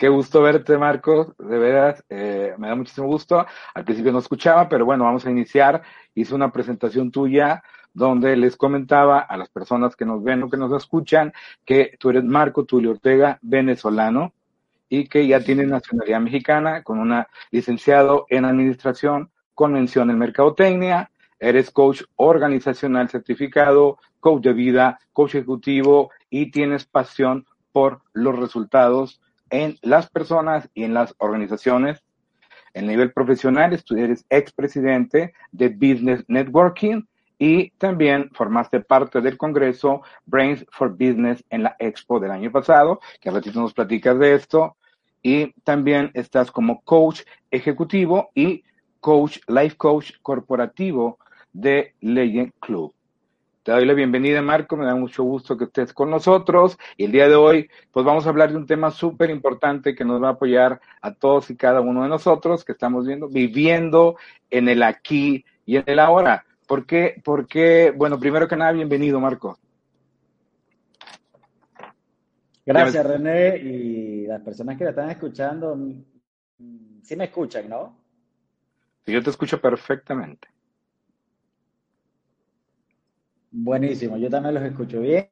Qué gusto verte, Marco. De veras, eh, me da muchísimo gusto. Al principio no escuchaba, pero bueno, vamos a iniciar. Hice una presentación tuya donde les comentaba a las personas que nos ven o que nos escuchan que tú eres Marco Tulio Ortega, venezolano, y que ya tienes nacionalidad mexicana con una licenciado en administración con mención en mercadotecnia. Eres coach organizacional certificado, coach de vida, coach ejecutivo y tienes pasión por los resultados en las personas y en las organizaciones. En nivel profesional, eres expresidente de Business Networking y también formaste parte del Congreso Brains for Business en la Expo del año pasado, que a ratito nos platicas de esto. Y también estás como coach ejecutivo y coach, life coach corporativo de Legend Club. Te doy la bienvenida, Marco. Me da mucho gusto que estés con nosotros. Y el día de hoy, pues vamos a hablar de un tema súper importante que nos va a apoyar a todos y cada uno de nosotros que estamos viendo, viviendo en el aquí y en el ahora. ¿Por qué? Porque, bueno, primero que nada, bienvenido, Marco. Gracias, René. Y las personas que la están escuchando, sí me escuchan, ¿no? Sí, yo te escucho perfectamente. Buenísimo, yo también los escucho bien.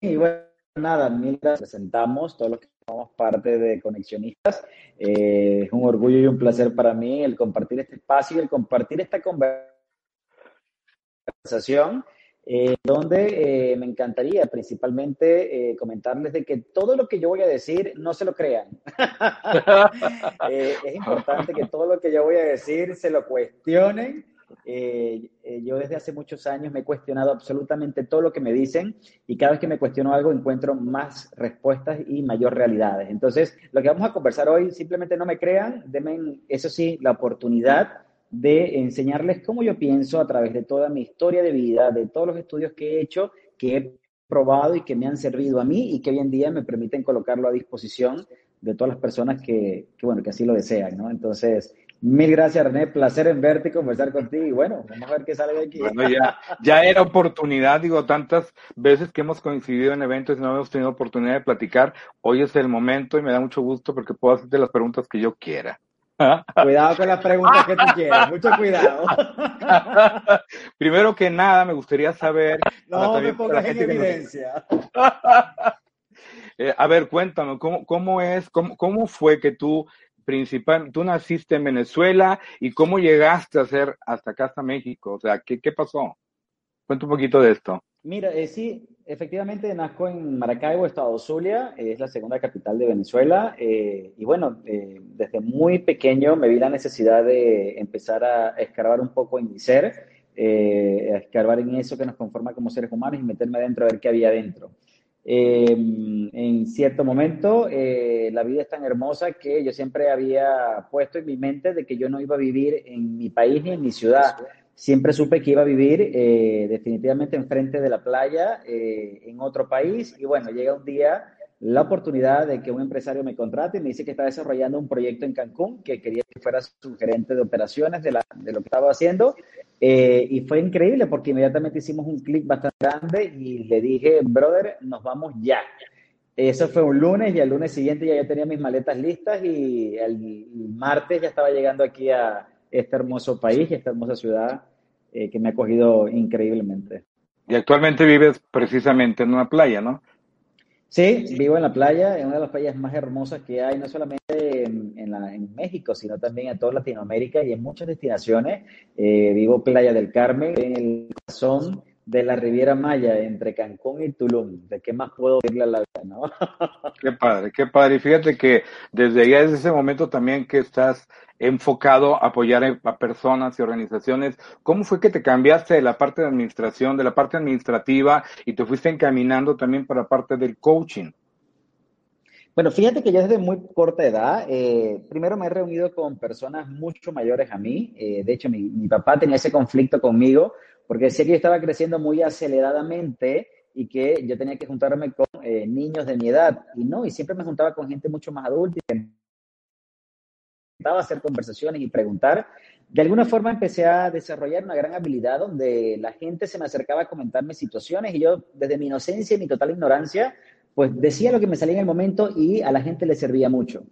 Y bueno, nada, mil gracias. Presentamos todos los que somos parte de Conexionistas. Eh, es un orgullo y un placer para mí el compartir este espacio y el compartir esta conversación. Eh, donde eh, me encantaría principalmente eh, comentarles de que todo lo que yo voy a decir no se lo crean. Es importante que todo lo que yo voy a decir se lo cuestionen eh, eh, yo desde hace muchos años me he cuestionado absolutamente todo lo que me dicen y cada vez que me cuestiono algo encuentro más respuestas y mayor realidades. Entonces, lo que vamos a conversar hoy, simplemente no me crean, denme, eso sí, la oportunidad de enseñarles cómo yo pienso a través de toda mi historia de vida, de todos los estudios que he hecho, que he probado y que me han servido a mí y que hoy en día me permiten colocarlo a disposición de todas las personas que, que bueno, que así lo desean, ¿no? Entonces, Mil gracias, René. Placer en verte y conversar contigo. Y bueno, vamos a ver qué sale de aquí. Bueno, ya, ya era oportunidad, digo, tantas veces que hemos coincidido en eventos y no hemos tenido oportunidad de platicar. Hoy es el momento y me da mucho gusto porque puedo hacerte las preguntas que yo quiera. Cuidado con las preguntas que tú quieras, mucho cuidado. Primero que nada, me gustaría saber. No me pongas en evidencia. Eh, a ver, cuéntame, ¿cómo, cómo es, cómo, cómo fue que tú principal, tú naciste en Venezuela y cómo llegaste a ser hasta acá, hasta México? O sea, ¿qué, qué pasó? Cuenta un poquito de esto. Mira, eh, sí, efectivamente nazco en Maracaibo, Estado Zulia, eh, es la segunda capital de Venezuela. Eh, y bueno, eh, desde muy pequeño me vi la necesidad de empezar a escarbar un poco en mi ser, a escarbar en eso que nos conforma como seres humanos y meterme adentro a ver qué había adentro. Eh, en cierto momento, eh, la vida es tan hermosa que yo siempre había puesto en mi mente de que yo no iba a vivir en mi país ni en mi ciudad. Siempre supe que iba a vivir eh, definitivamente enfrente de la playa, en otro país. Y bueno, llega un día la oportunidad de que un empresario me contrate y me dice que está desarrollando un proyecto en Cancún, que quería que fuera su gerente de operaciones de lo que estaba haciendo. Eh, y fue increíble porque inmediatamente hicimos un clic bastante grande y le dije, brother, nos vamos ya. Eso fue un lunes y el lunes siguiente ya yo tenía mis maletas listas y el martes ya estaba llegando aquí a este hermoso país y esta hermosa ciudad eh, que me ha acogido increíblemente. Y actualmente vives precisamente en una playa, ¿no? Sí, vivo en la playa, en una de las playas más hermosas que hay, no solamente en, en, México, sino también en toda Latinoamérica y en muchas destinaciones. Eh, vivo Playa del Carmen, en el de la Riviera Maya, entre Cancún y Tulum. ¿De qué más puedo pedirle a la vida, no? Qué padre, qué padre. Y fíjate que desde ya desde ese momento también que estás enfocado a apoyar a personas y organizaciones. ¿Cómo fue que te cambiaste de la parte de administración, de la parte administrativa y te fuiste encaminando también para la parte del coaching? Bueno, fíjate que yo desde muy corta edad, eh, primero me he reunido con personas mucho mayores a mí. Eh, de hecho, mi, mi, papá tenía ese conflicto conmigo porque decía que yo estaba creciendo muy aceleradamente y que yo tenía que juntarme con eh, niños de mi edad. Y no, y siempre me juntaba con gente mucho más adulta y a hacer conversaciones y preguntar. De alguna forma empecé a desarrollar una gran habilidad donde la gente se me acercaba a comentarme situaciones y yo desde mi inocencia y mi total ignorancia, pues decía lo que me salía en el momento y a la gente le servía mucho.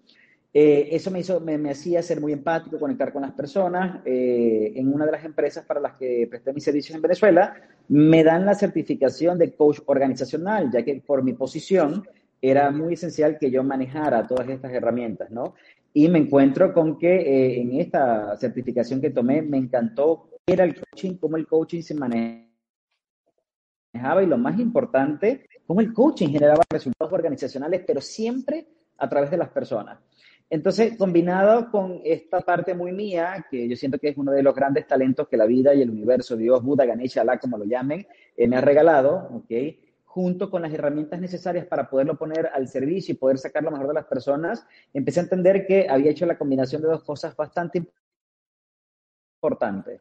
Eh, eso me, hizo, me, hacía ser muy empático, conectar con las personas. Eh, en una de las empresas para las que presté mis servicios en Venezuela, me dan la certificación de coach organizacional, ya que por mi posición era muy esencial que yo manejara todas estas herramientas, ¿no? Y me encuentro con que eh, en esta certificación que tomé me encantó qué era el coaching, cómo el coaching se manejaba y lo más importante, cómo el coaching generaba resultados organizacionales, pero siempre a través de las personas. Entonces, combinado con esta parte muy mía, que yo siento que es uno de los grandes talentos que la vida y el universo, Dios, Buda, Ganesha, Allah, como lo llamen, eh, me ha regalado, ¿ok? junto con las herramientas necesarias para poderlo poner al servicio y poder sacar lo mejor de las personas, empecé a entender que había hecho la combinación de dos cosas bastante importantes.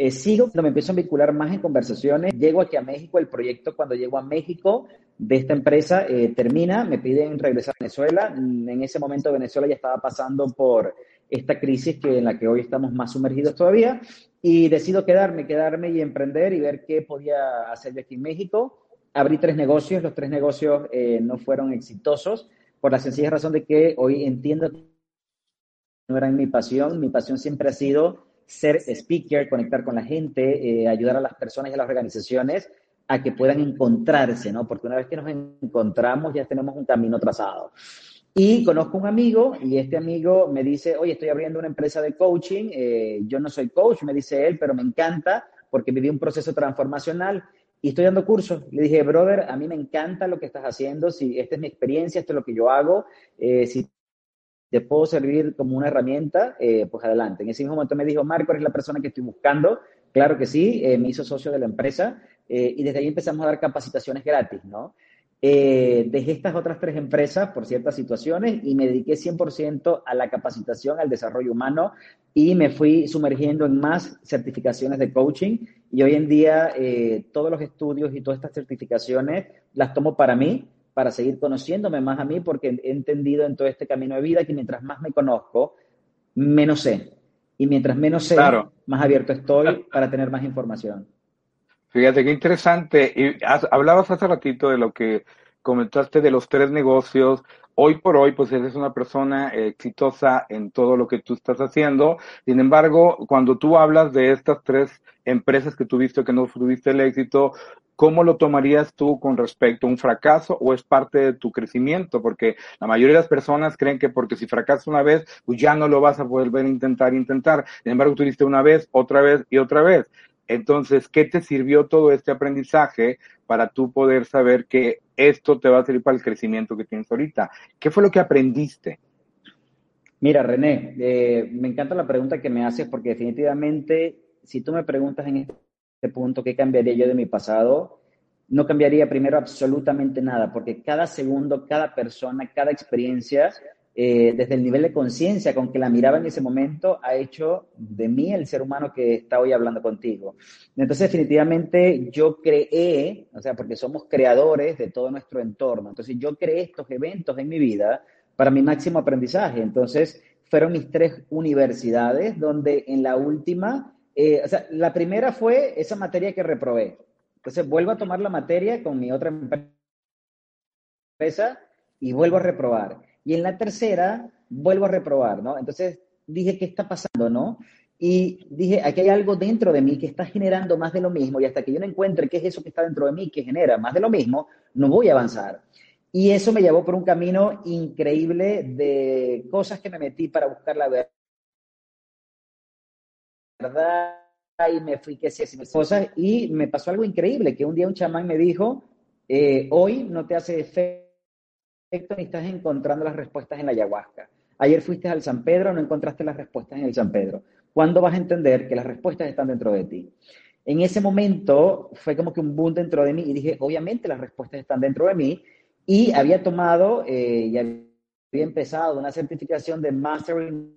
Eh, sigo, cuando me empiezo a vincular más en conversaciones, llego aquí a México, el proyecto cuando llego a México de esta empresa eh, termina, me piden regresar a Venezuela, en ese momento Venezuela ya estaba pasando por esta crisis que en la que hoy estamos más sumergidos todavía y decido quedarme, quedarme y emprender y ver qué podía hacer yo aquí en México. Abrí tres negocios, los tres negocios eh, no fueron exitosos por la sencilla razón de que hoy entiendo que no era mi pasión, mi pasión siempre ha sido ser speaker, conectar con la gente, eh, ayudar a las personas y a las organizaciones a que puedan encontrarse, ¿no? Porque una vez que nos encontramos ya tenemos un camino trazado. Y conozco un amigo y este amigo me dice, oye, estoy abriendo una empresa de coaching, eh, yo no soy coach, me dice él, pero me encanta porque viví un proceso transformacional y estoy dando cursos. Le dije, brother, a mí me encanta lo que estás haciendo, si esta es mi experiencia, esto es lo que yo hago, eh, si te puedo servir como una herramienta, eh, pues adelante. En ese mismo momento me dijo, Marco, eres la persona que estoy buscando. Claro que sí, eh, me hizo socio de la empresa y desde ahí empezamos a dar capacitaciones gratis, ¿no? dejé estas otras tres empresas por ciertas situaciones y me dediqué 100% a la capacitación, al desarrollo humano y me fui sumergiendo en más certificaciones de coaching y hoy en día eh, todos los estudios y todas estas certificaciones las tomo para mí, para seguir conociéndome más a mí, porque he entendido en todo este camino de vida que mientras más me conozco, menos sé. Y mientras menos sé, más abierto estoy para tener más información. Fíjate qué interesante. Y hablabas hace ratito de lo que comentaste de los tres negocios. Hoy por hoy, pues eres una persona exitosa en todo lo que tú estás haciendo. Sin embargo, cuando tú hablas de estas tres empresas que tuviste que no tuviste el éxito, ¿cómo lo tomarías tú con respecto a un fracaso o es parte de tu crecimiento? Porque la mayoría de las personas creen que porque si fracasas una vez, pues ya no lo vas a volver a intentar, intentar. Sin embargo, tuviste una vez, otra vez y otra vez. Entonces, ¿qué te sirvió todo este aprendizaje para tú poder saber que esto te va a servir para el crecimiento que tienes ahorita? ¿Qué fue lo que aprendiste? Mira, René, eh, me encanta la pregunta que me haces porque definitivamente si tú me preguntas en este punto qué cambiaría yo de mi pasado, no cambiaría primero absolutamente nada, porque cada segundo, cada persona, cada experiencia, eh, desde el nivel de conciencia con que la miraba en ese momento, ha hecho de mí el ser humano que está hoy hablando contigo. Entonces, definitivamente yo creé, o sea, porque somos creadores de todo nuestro entorno, entonces yo creé estos eventos en mi vida para mi máximo aprendizaje. Entonces, fueron mis tres universidades, donde en la última eh, la primera fue esa materia que reprobé. Entonces vuelvo a tomar la materia con mi otra empresa y vuelvo a reprobar. Y en la tercera vuelvo a reprobar, ¿no? Entonces dije, ¿qué está pasando, no? Y dije, aquí hay algo dentro de mí que está generando más de lo mismo y hasta que yo no encuentre qué es eso que está dentro de mí que genera más de lo mismo, no voy a avanzar. Y eso me llevó por un camino increíble de cosas que me metí para buscar la verdad y me fui que sí, cosas y me pasó algo increíble, que un día un chamán me dijo, eh, hoy no te hace efecto ni estás encontrando las respuestas en la ayahuasca. Ayer fuiste al San Pedro, no encontraste las respuestas en el San Pedro. ¿Cuándo vas a entender que las respuestas están dentro de ti? En ese momento fue como que un boom dentro de mí y dije, obviamente las respuestas están dentro de mí y había tomado eh, y había empezado una certificación de Mastering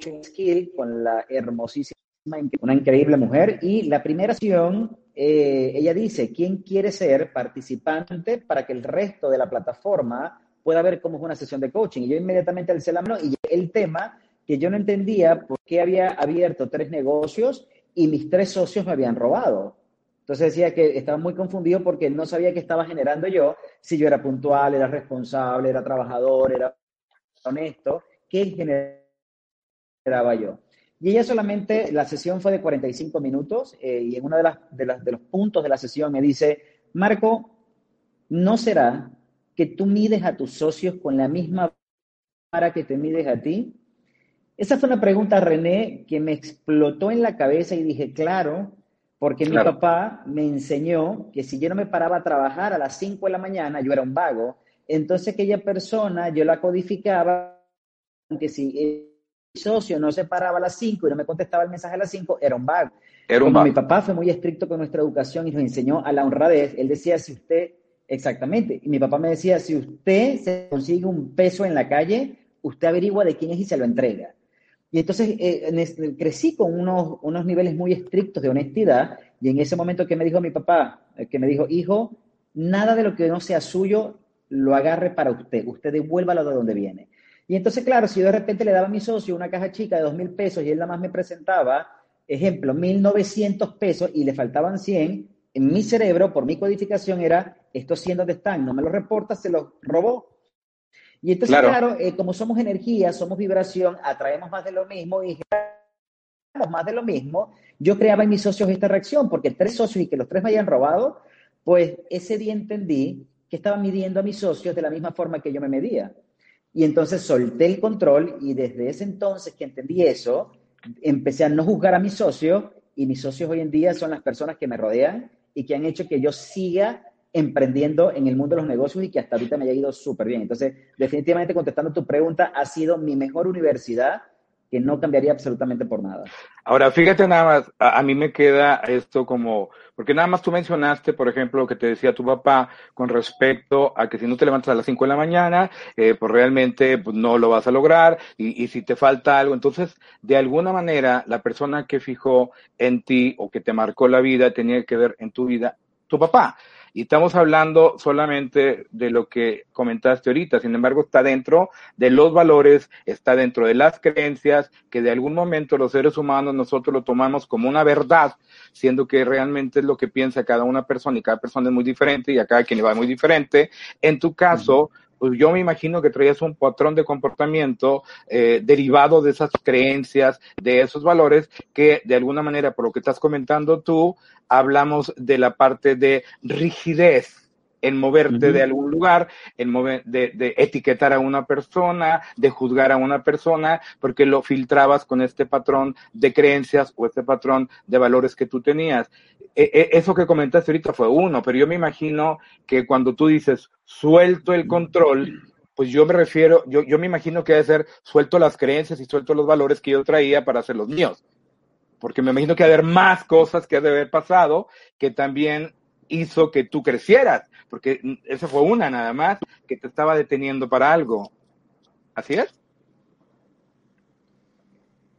Skill con la hermosísima, una increíble mujer. Y la primera sesión, eh, ella dice, ¿quién quiere ser participante para que el resto de la plataforma pueda ver cómo es una sesión de coaching? Y yo inmediatamente alcé la mano y el tema que yo no entendía por qué había abierto tres negocios y mis tres socios me habían robado. Entonces decía que estaba muy confundido porque no sabía qué estaba generando yo, si yo era puntual, era responsable, era trabajador, era honesto, qué generaba yo. Y ella solamente, la sesión fue de 45 minutos eh, y en uno de, las, de, las, de los puntos de la sesión me dice, Marco, ¿no será que tú mides a tus socios con la misma vara que te mides a ti? Esa fue una pregunta, René, que me explotó en la cabeza y dije, claro, porque mi papá me enseñó que si yo no me paraba a trabajar a las 5 de la mañana, yo era un vago. Entonces aquella persona yo la codificaba, que si socio no se paraba a las 5 y no me contestaba el mensaje a las 5, era un vago. Era un vago. mi papá fue muy estricto con nuestra educación y nos enseñó a la honradez, él decía, si usted, exactamente, y mi papá me decía, si usted se consigue un peso en la calle, usted averigua de quién es y se lo entrega. Y entonces eh, crecí con unos, unos niveles muy estrictos de honestidad y en ese momento que me dijo mi papá, eh, que me dijo, hijo, nada de lo que no sea suyo lo agarre para usted, usted devuélvalo de donde viene. Y entonces, claro, si yo de repente le daba a mi socio una caja chica de dos mil pesos y él nada más me presentaba, ejemplo, 1.900 pesos y le faltaban 100, en mi cerebro, por mi codificación, era, estos 100 dónde están, no me lo reporta, se los robó. Y entonces, claro, eh, como somos energía, somos vibración, atraemos más de lo mismo y generamos más de lo mismo, yo creaba en mis socios esta reacción, porque tres socios y que los tres me hayan robado, pues ese día entendí que estaba midiendo a mis socios de la misma forma que yo me medía. Y entonces solté el control y desde ese entonces que entendí eso, empecé a no juzgar a mis socios y mis socios hoy en día son las personas que me rodean y que han hecho que yo siga emprendiendo en el mundo de los negocios y que hasta ahorita me haya ido súper bien. Entonces, definitivamente contestando tu pregunta, ha sido mi mejor universidad que no cambiaría absolutamente por nada. Ahora, fíjate nada más, a, mí me queda esto como, porque nada más tú mencionaste, por ejemplo, lo que te decía tu papá con respecto a que si no te levantas a las 5 de la mañana, eh, pues realmente pues, no lo vas a lograr y, y si te falta algo, entonces, de alguna manera, la persona que fijó en ti o que te marcó la vida tenía que ver en tu vida tu papá. Y estamos hablando solamente de lo que comentaste ahorita, sin embargo está dentro de los valores, está dentro de las creencias, que de algún momento los seres humanos nosotros lo tomamos como una verdad, siendo que realmente es lo que piensa cada una persona y cada persona es muy diferente y a cada quien le va muy diferente. En tu caso, yo me imagino que traías un patrón de comportamiento eh, derivado de esas creencias, de esos valores, que de alguna manera, por lo que estás comentando tú, hablamos de la parte de rigidez en moverte de algún lugar, en mover, de, de, etiquetar a una persona, de juzgar a una persona, porque lo filtrabas con este patrón de creencias o este patrón de valores que tú tenías. E, e, eso que comentaste ahorita fue uno, pero yo me imagino que cuando tú dices suelto el control, pues yo me refiero, yo, yo me imagino que debe ser suelto las creencias y suelto los valores que yo traía para hacer los míos. Porque me imagino que haber más cosas que ha de haber pasado que también hizo que tú crecieras, porque esa fue una nada más que te estaba deteniendo para algo. ¿Así es?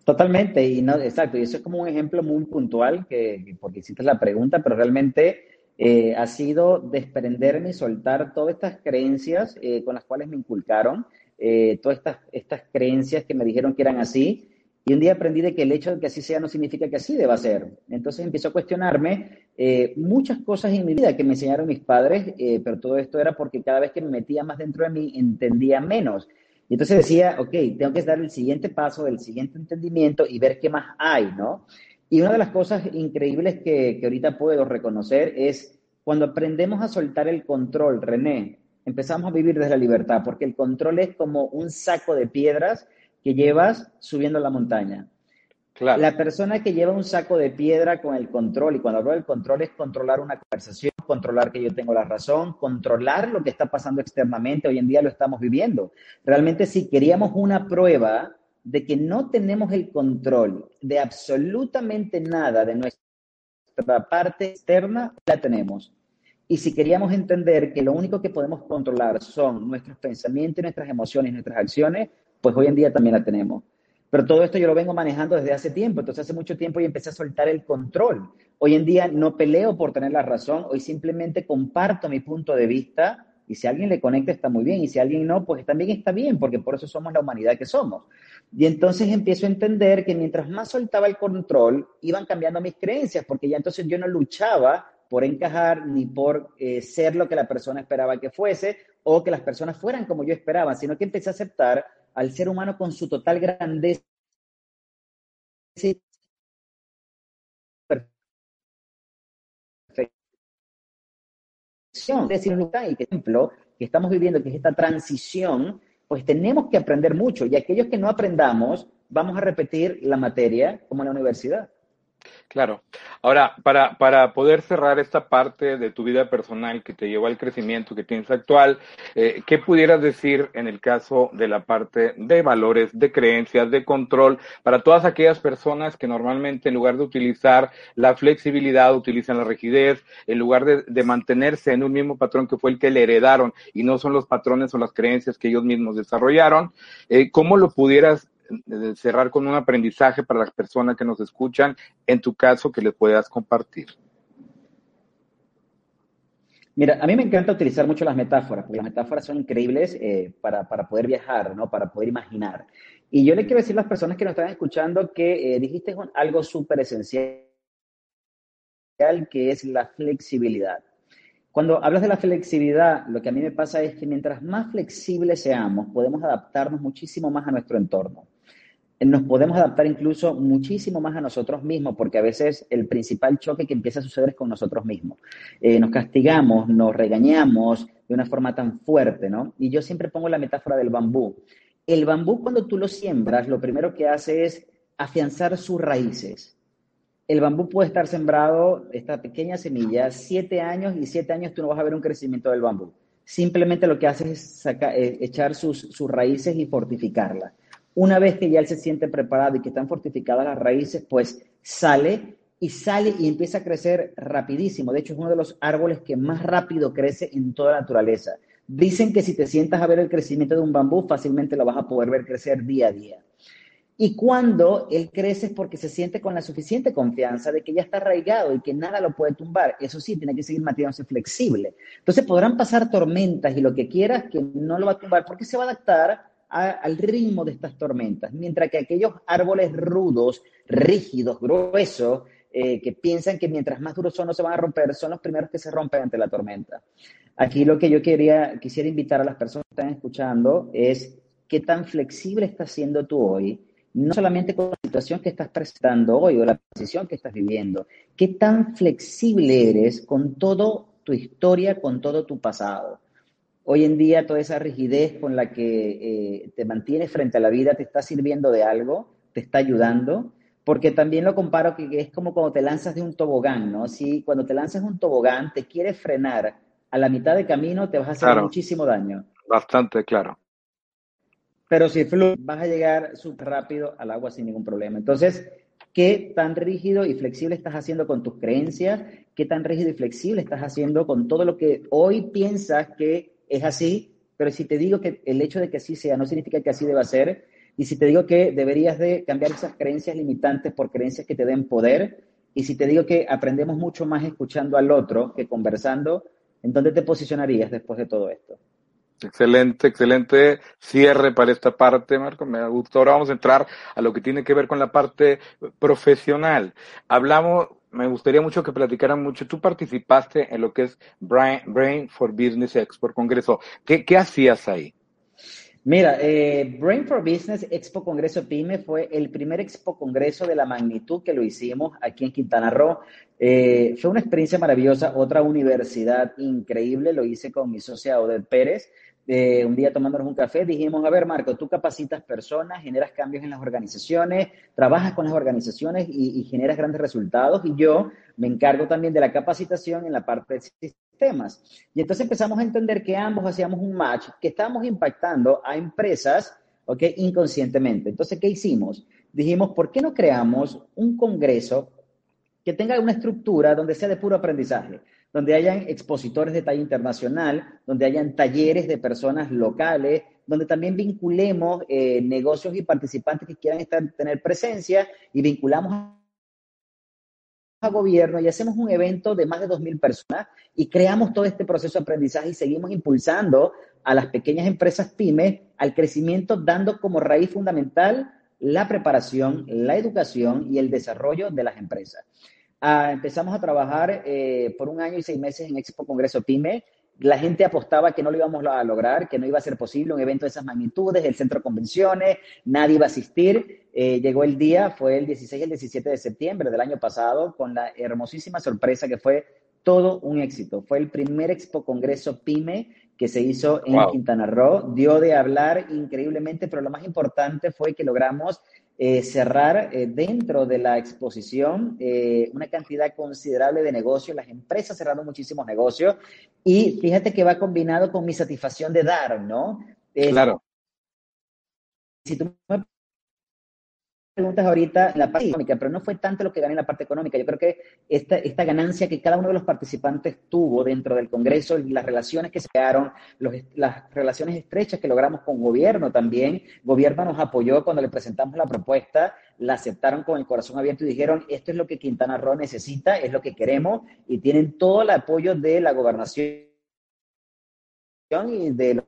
Totalmente, y no, exacto, y eso es como un ejemplo muy puntual, que, porque hiciste la pregunta, pero realmente eh, ha sido desprenderme y soltar todas estas creencias eh, con las cuales me inculcaron, eh, todas estas, estas creencias que me dijeron que eran así, y un día aprendí de que el hecho de que así sea no significa que así deba ser. Entonces empiezo a cuestionarme muchas cosas en mi vida que me enseñaron mis padres, pero todo esto era porque cada vez que me metía más dentro de mí entendía menos. Y entonces decía, ok, tengo que dar el siguiente paso, el siguiente entendimiento y ver qué más hay, ¿no? Y una de las cosas increíbles que, que ahorita puedo reconocer es Cuando aprendemos a soltar el control, René, empezamos a vivir desde la libertad, porque el control es como un saco de piedras que llevas subiendo la montaña. La persona que lleva un saco de piedra con el control, y cuando hablo del control es controlar una conversación, controlar que yo tengo la razón, controlar lo que está pasando externamente, hoy en día lo estamos viviendo. Realmente si queríamos una prueba de que no tenemos el control de absolutamente nada de nuestra parte externa, la tenemos. Y si queríamos entender que lo único que podemos controlar son nuestros pensamientos, nuestras emociones, nuestras acciones, pues hoy en día también la tenemos. Pero todo esto yo lo vengo manejando desde hace tiempo, entonces hace mucho tiempo y empecé a soltar el control. Hoy en día no peleo por tener la razón, hoy simplemente comparto mi punto de vista y si alguien le conecta está muy bien y si alguien no, pues también está bien, porque por eso somos la humanidad que somos. Y entonces empiezo a entender que mientras más soltaba el control, iban cambiando mis creencias, porque ya entonces yo no luchaba por encajar ni por eh, ser lo que la persona esperaba que fuese o que las personas fueran como yo esperaba, sino que empecé a aceptar al ser humano con su total grandeza perfección. Es decir, y ejemplo que estamos viviendo, que es esta transición, pues tenemos que aprender mucho. Y aquellos que no aprendamos, vamos a repetir la materia como en la universidad. Claro. Ahora, para, para poder cerrar esta parte de tu vida personal que te llevó al crecimiento que tienes actual, eh, ¿qué pudieras decir en el caso de la parte de valores, de creencias, de control, para todas aquellas personas que normalmente en lugar de utilizar la flexibilidad, utilizan la rigidez, en lugar de, de mantenerse en un mismo patrón que fue el que le heredaron y no son los patrones o las creencias que ellos mismos desarrollaron, eh, ¿cómo lo pudieras cerrar con un aprendizaje para las personas que nos escuchan, en tu caso, que les puedas compartir? Mira, a mí me encanta utilizar mucho las metáforas, porque las metáforas son increíbles eh, para, para, poder viajar, ¿no? Para poder imaginar. Y yo le quiero decir a las personas que nos están escuchando que eh, dijiste algo súper esencial, que es la flexibilidad. Cuando hablas de la flexibilidad, lo que a mí me pasa es que mientras más flexibles seamos, podemos adaptarnos muchísimo más a nuestro entorno nos podemos adaptar incluso muchísimo más a nosotros mismos, porque a veces el principal choque que empieza a suceder es con nosotros mismos. Eh, nos castigamos, nos regañamos de una forma tan fuerte, ¿no? Y yo siempre pongo la metáfora del bambú. El bambú cuando tú lo siembras, lo primero que hace es afianzar sus raíces. El bambú puede estar sembrado, esta pequeña semilla, siete años y siete años tú no vas a ver un crecimiento del bambú. Simplemente lo que hace es eh, echar sus, sus raíces y fortificarla. Una vez que ya él se siente preparado y que están fortificadas las raíces, pues sale y sale y empieza a crecer rapidísimo. De hecho, es uno de los árboles que más rápido crece en toda la naturaleza. Dicen que si te sientas a ver el crecimiento de un bambú, fácilmente lo vas a poder ver crecer día a día. Y cuando él crece es porque se siente con la suficiente confianza de que ya está arraigado y que nada lo puede tumbar. Eso sí, tiene que seguir manteniéndose flexible. Entonces podrán pasar tormentas y lo que quieras que no lo va a tumbar porque se va a adaptar al ritmo de estas tormentas, mientras que aquellos árboles rudos, rígidos, gruesos, eh, que piensan que mientras más duros son no se van a romper, son los primeros que se rompen ante la tormenta. Aquí lo que yo quería, quisiera invitar a las personas que están escuchando es qué tan flexible estás siendo tú hoy, no solamente con la situación que estás presentando hoy o la posición que estás viviendo, qué tan flexible eres con toda tu historia, con todo tu pasado. Hoy en día toda esa rigidez con la que eh, te mantienes frente a la vida te está sirviendo de algo, te está ayudando, porque también lo comparo que es como cuando te lanzas de un tobogán, ¿no? Si cuando te lanzas de un tobogán te quieres frenar a la mitad de camino, te vas a hacer muchísimo daño. Bastante claro. Pero si fluyes, vas a llegar súper rápido al agua sin ningún problema. Entonces, ¿qué tan rígido y flexible estás haciendo con tus creencias? ¿Qué tan rígido y flexible estás haciendo con todo lo que hoy piensas que es así, pero si te digo que el hecho de que así sea no significa que así deba ser, y si te digo que deberías de cambiar esas creencias limitantes por creencias que te den poder, y si te digo que aprendemos mucho más escuchando al otro que conversando, ¿en dónde te posicionarías después de todo esto? Excelente, excelente cierre para esta parte, Marco. Me gustó. Ahora vamos a entrar a lo que tiene que ver con la parte profesional. Hablamos, me gustaría mucho que platicaran mucho. Tú participaste en lo que es Brain, for Business Export Congreso. ¿Qué, qué hacías ahí? Mira, eh, Brain for Business Expo Congreso PYME fue el primer Expo Congreso de la magnitud que lo hicimos aquí en Quintana Roo. Eh, fue una experiencia maravillosa, otra universidad increíble, lo hice con mi socia Odette Pérez. Eh, un día tomándonos un café, dijimos, a ver, Marco, tú capacitas personas, generas cambios en las organizaciones, trabajas con las organizaciones y, generas grandes resultados. Y yo me encargo también de la capacitación en la parte de temas. Y entonces empezamos a entender que ambos hacíamos un match, que estábamos impactando a empresas, ¿ok? Inconscientemente. Entonces, ¿qué hicimos? Dijimos, ¿por qué no creamos un congreso que tenga una estructura donde sea de puro aprendizaje? Donde hayan expositores de talla internacional, donde hayan talleres de personas locales, donde también vinculemos eh, negocios y participantes que quieran estar, tener presencia y vinculamos a gobierno y hacemos un evento de más de 2.000 personas y creamos todo este proceso de aprendizaje y seguimos impulsando a las pequeñas empresas pymes al crecimiento, dando como raíz fundamental la preparación, la educación y el desarrollo de las empresas. Ah, empezamos a trabajar eh, por un año y seis meses en Expo Congreso Pyme la gente apostaba que no lo íbamos a lograr, que no iba a ser posible un evento de esas magnitudes, el centro de convenciones, nadie iba a asistir. Eh, llegó el día, fue el 16 y el 17 de septiembre del año pasado, con la hermosísima sorpresa que fue todo un éxito. Fue el primer Expo Congreso PYME que se hizo en Quintana Roo. Dio de hablar increíblemente, pero lo más importante fue que logramos eh, cerrar eh, dentro de la exposición eh, una cantidad considerable de negocios, las empresas cerraron muchísimos negocios y fíjate que va combinado con mi satisfacción de dar, ¿no? claro. Si tú me preguntas ahorita en la parte económica, pero no fue tanto lo que gané en la parte económica. Yo creo que esta, esta ganancia que cada uno de los participantes tuvo dentro del Congreso y las relaciones que se crearon, las relaciones estrechas que logramos con gobierno también. Gobierno nos apoyó cuando le presentamos la propuesta, la aceptaron con el corazón abierto y dijeron, esto es lo que Quintana Roo necesita, es lo que queremos y tienen todo el apoyo de la gobernación y de los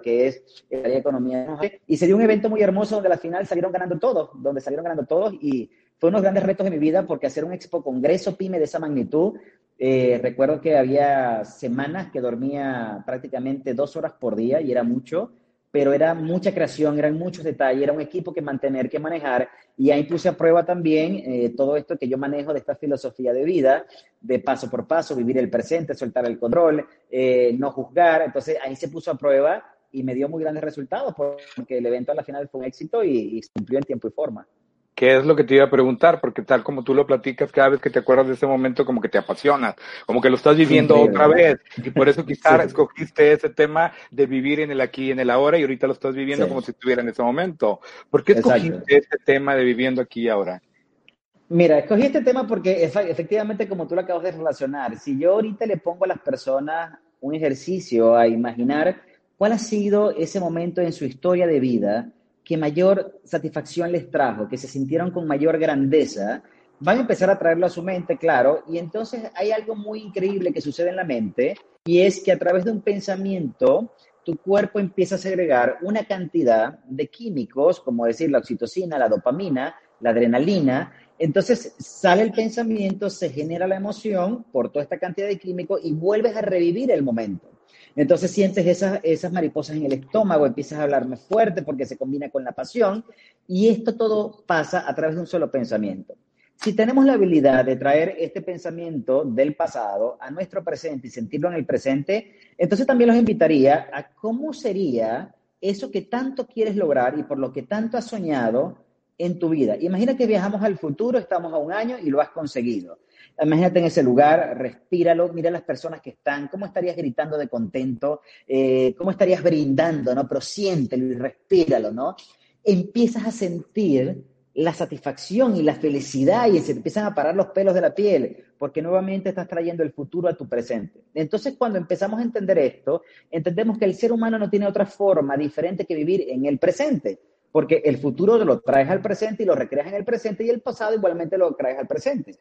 que es la economía. Y se dio un evento muy hermoso donde al final salieron ganando todos, donde salieron ganando todos. Y fue uno de los grandes retos de mi vida porque hacer un expo congreso pyme de esa magnitud, eh, recuerdo que había semanas que dormía prácticamente dos horas por día y era mucho, pero era mucha creación, eran muchos detalles, era un equipo que mantener, que manejar, y ahí puse a prueba también eh, todo esto que yo manejo de esta filosofía de vida, de paso por paso, vivir el presente, soltar el control, eh, no juzgar, entonces ahí se puso a prueba y me dio muy grandes resultados porque el evento a la final fue un éxito y, y cumplió en tiempo y forma. ¿Qué es lo que te iba a preguntar? Porque tal como tú lo platicas, cada vez que te acuerdas de ese momento, como que te apasionas, como que lo estás viviendo otra vez. Y por eso quizás escogiste ese tema de vivir en el aquí y en el ahora y ahorita lo estás viviendo como si estuviera en ese momento. ¿Por qué escogiste este tema de viviendo aquí y ahora? Mira, escogí este tema porque efectivamente, como tú lo acabas de relacionar, si yo ahorita le pongo a las personas un ejercicio a imaginar ¿Cuál ha sido ese momento en su historia de vida que mayor satisfacción les trajo, que se sintieron con mayor grandeza? Van a empezar a traerlo a su mente, claro, y entonces hay algo muy increíble que sucede en la mente, y es que a través de un pensamiento, tu cuerpo empieza a segregar una cantidad de químicos, como decir la oxitocina, la dopamina, la adrenalina. Entonces sale el pensamiento, se genera la emoción por toda esta cantidad de químicos y vuelves a revivir el momento. Entonces sientes esas, esas mariposas en el estómago, empiezas a hablarme fuerte porque se combina con la pasión y esto todo pasa a través de un solo pensamiento. Si tenemos la habilidad de traer este pensamiento del pasado a nuestro presente y sentirlo en el presente, entonces también los invitaría a cómo sería eso que tanto quieres lograr y por lo que tanto has soñado en tu vida. Imagina que viajamos al futuro, estamos a un año y lo has conseguido. Imagínate en ese lugar, respíralo, mira las personas que están, cómo estarías gritando de contento, eh, cómo estarías brindando, ¿no? Pero siéntelo y respíralo, ¿no? Empiezas a sentir la satisfacción y la felicidad y se empiezan a parar los pelos de la piel, porque nuevamente estás trayendo el futuro a tu presente. Entonces, cuando empezamos a entender esto, entendemos que el ser humano no tiene otra forma diferente que vivir en el presente, porque el futuro lo traes al presente y lo recreas en el presente y el pasado igualmente lo traes al presente.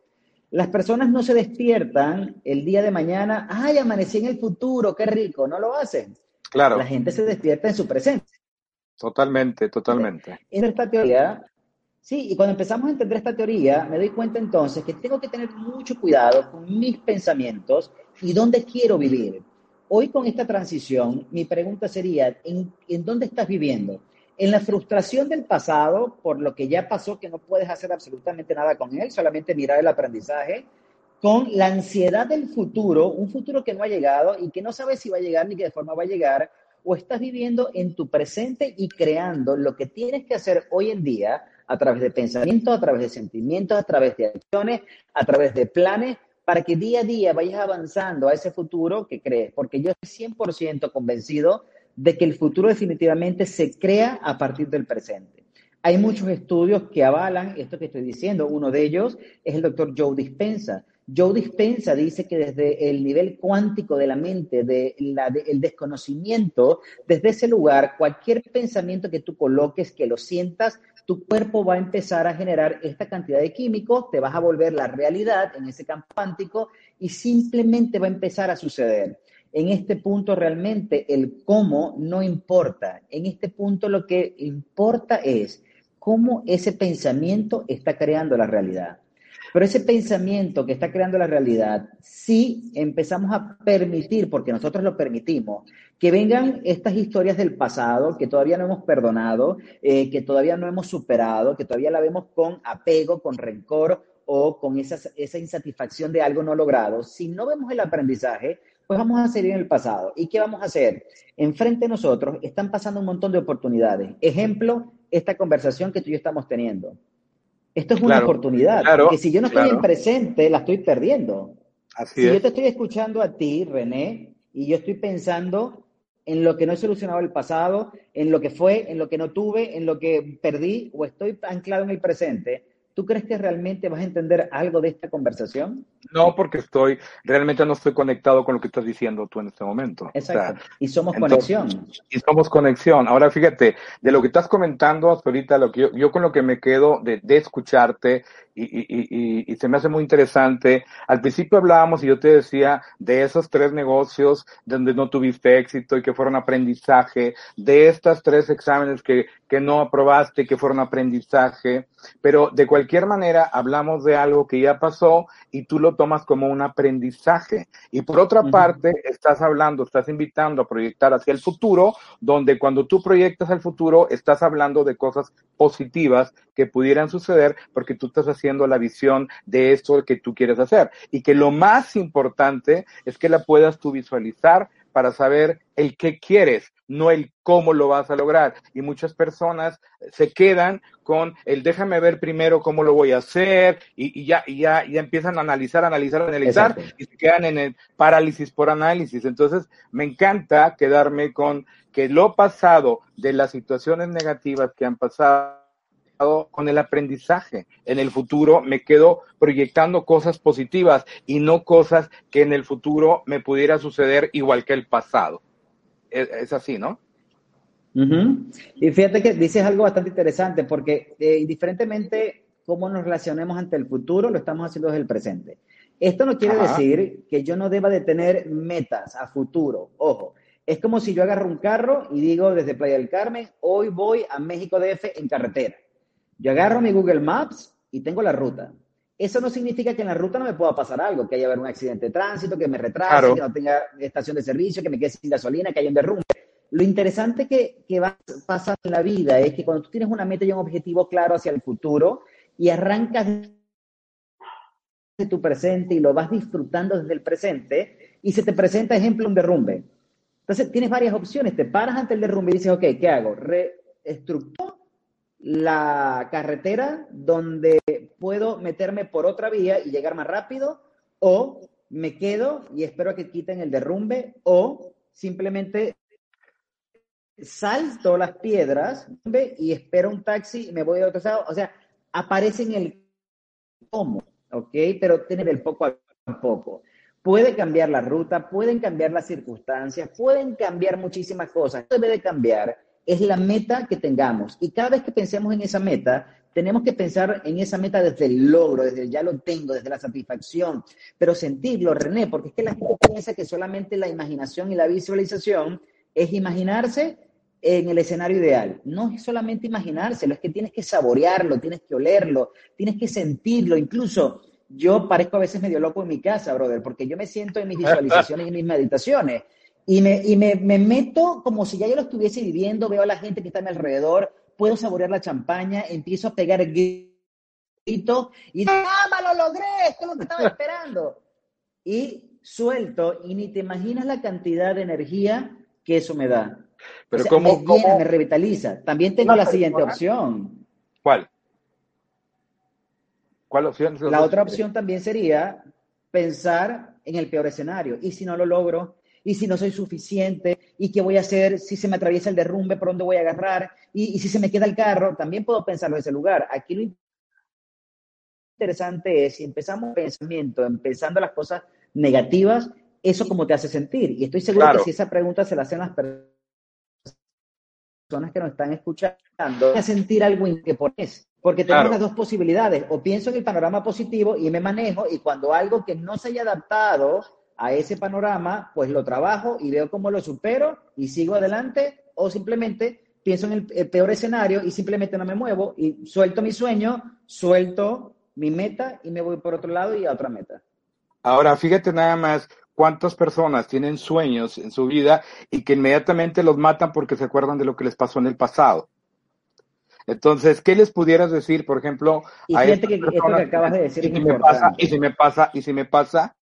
Las personas no se despiertan el día de mañana, ay, amanecí en el futuro, qué rico, no lo hacen. Claro. La gente se despierta en su presente. Totalmente, totalmente. En esta teoría, sí, y cuando empezamos a entender esta teoría, me doy cuenta entonces que tengo que tener mucho cuidado con mis pensamientos y dónde quiero vivir. hoy con esta transición, mi pregunta sería, ¿en, ¿en dónde estás viviendo? En la frustración del pasado, por lo que ya pasó, que no puedes hacer absolutamente nada con él, solamente mirar el aprendizaje, con la ansiedad del futuro, un futuro que no ha llegado y que no sabes si va a llegar ni qué forma va a llegar, o estás viviendo en tu presente y creando lo que tienes que hacer hoy en día a través de pensamientos, a través de sentimientos, a través de acciones, a través de planes, para que día a día vayas avanzando a ese futuro que crees. Porque yo estoy 100% convencido de que el futuro definitivamente se crea a partir del presente. Hay muchos estudios que avalan esto que estoy diciendo. Uno de ellos es el doctor Joe Dispensa. Joe Dispensa dice que desde el nivel cuántico de la mente, del de desconocimiento, desde ese lugar, cualquier pensamiento que tú coloques, que lo sientas, tu cuerpo va a empezar a generar esta cantidad de químicos, te vas a volver la realidad en ese campo cuántico y simplemente va a empezar a suceder. En este punto realmente el cómo no importa. En este punto lo que importa es cómo ese pensamiento está creando la realidad. Pero ese pensamiento que está creando la realidad, si empezamos a permitir, porque nosotros lo permitimos, que vengan estas historias del pasado que todavía no hemos perdonado, eh, que todavía no hemos superado, que todavía la vemos con apego, con rencor o con esa insatisfacción de algo no logrado, si no vemos el aprendizaje, pues vamos a seguir en el pasado. ¿Y qué vamos a hacer? Enfrente de nosotros están pasando un montón de oportunidades. Ejemplo, esta conversación que tú y yo estamos teniendo. Esto es una oportunidad. Claro, porque si yo no estoy en presente, la estoy perdiendo. Así si yo te estoy escuchando a ti, René, y yo estoy pensando en lo que no he solucionado el pasado, en lo que fue, en lo que no tuve, en lo que perdí, o estoy anclado en el presente, ¿Tú crees que realmente vas a entender algo de esta conversación? No, porque estoy, realmente no estoy conectado con lo que estás diciendo tú en este momento. Exacto. y somos conexión. Y somos conexión. Ahora fíjate, de lo que estás comentando hasta ahorita, lo que yo, con lo que me quedo de, de escucharte y, y, y, y, se me hace muy interesante. Al principio hablábamos y yo te decía de esos tres negocios donde no tuviste éxito y que fueron aprendizaje, de estas tres exámenes que, que no aprobaste, que fueron aprendizaje, pero de cualquier manera hablamos de algo que ya pasó y tú lo tomas como un aprendizaje. Y por otra parte, estás hablando, estás invitando a proyectar hacia el futuro, donde cuando tú proyectas al futuro, estás hablando de cosas positivas que pudieran suceder porque tú estás haciendo la visión de esto que tú quieres hacer. Y que lo más importante es que la puedas tú visualizar para saber el qué quieres, no el cómo lo vas a lograr. Y muchas personas se quedan con el déjame ver primero cómo lo voy a hacer y, ya, y ya, ya empiezan a analizar, analizar, analizar y se quedan en el parálisis por análisis. Entonces, me encanta quedarme con que lo pasado de las situaciones negativas que han pasado con el aprendizaje. En el futuro me quedo proyectando cosas positivas y no cosas que en el futuro me pudiera suceder igual que el pasado. Es, así, ¿no? Y fíjate que dices algo bastante interesante porque eh, indiferentemente cómo nos relacionemos ante el futuro, lo estamos haciendo desde el presente. Esto no quiere decir que yo no deba de tener metas a futuro. Ojo, es como si yo agarro un carro y digo desde Playa del Carmen, hoy voy a México DF en carretera. Yo agarro mi Google Maps y tengo la ruta. Eso no significa que en la ruta no me pueda pasar algo, que haya haber un accidente de tránsito, que me retrase, que no tenga estación de servicio, que me quede sin gasolina, que haya un derrumbe. Lo interesante que, que va pasar en la vida es que cuando tú tienes una meta y un objetivo claro hacia el futuro y arrancas de tu presente y lo vas disfrutando desde el presente y se te presenta, ejemplo, un derrumbe. Entonces tienes varias opciones. Te paras ante el derrumbe y dices, ok, ¿qué hago? Reestructuro la carretera donde puedo meterme por otra vía y llegar más rápido o me quedo y espero a que quiten el derrumbe o simplemente salto las piedras y espero un taxi y me voy de otro lado. O sea, aparece en el cómo, ¿ok? Pero tiene del poco a poco. Puede cambiar la ruta, pueden cambiar las circunstancias, pueden cambiar muchísimas cosas. Debe de cambiar es la meta que tengamos. Y cada vez que pensemos en esa meta, tenemos que pensar en esa meta desde el logro, desde el ya lo tengo, desde la satisfacción, pero sentirlo, René, porque es que la gente piensa que solamente la imaginación y la visualización es imaginarse en el escenario ideal. No es solamente imaginárselo, es que tienes que saborearlo, tienes que olerlo, tienes que sentirlo. Incluso yo parezco a veces medio loco en mi casa, brother, porque yo me siento en mis visualizaciones y en mis meditaciones Y, me, y me, me, meto como si ya yo lo estuviese viviendo, veo a la gente que está a mi alrededor, puedo saborear la champaña, empiezo a pegar gritos y ¡ah, lo logré! Esto es lo que estaba esperando. Y suelto y ni te imaginas la cantidad de energía que eso me da. Pero ¿cómo, me, llena, me revitaliza. También tengo la siguiente opción. ¿Cuál? ¿Cuál opción? La otra opción también sería pensar en el peor escenario. ¿Y si no lo logro? ¿Y si no soy suficiente? ¿Y qué voy a hacer si se me atraviesa el derrumbe? ¿Por dónde voy a agarrar? ¿Y, y si se me queda el carro? También puedo pensarlo desde ese lugar. Aquí lo interesante es si empezamos pensamiento, empezando las cosas negativas, eso cómo te hace sentir. Y estoy seguro Claro. que si esa pregunta se la hacen las personas que nos están escuchando, a sentir algo que pones. Porque tenemos Claro. las dos posibilidades. O pienso en el panorama positivo y me manejo, y cuando algo que no se haya adaptado a ese panorama, pues lo trabajo y veo cómo lo supero y sigo adelante, o simplemente pienso en el, el peor escenario y simplemente no me muevo y suelto mi sueño, suelto mi meta y me voy por otro lado y a otra meta. Ahora, fíjate nada más cuántas personas tienen sueños en su vida y que inmediatamente los matan porque se acuerdan de lo que les pasó en el pasado. Entonces, ¿qué les pudieras decir, por ejemplo, Y a que esto que personas? acabas de decir y si me pasa, y si me pasa, y si me pasa,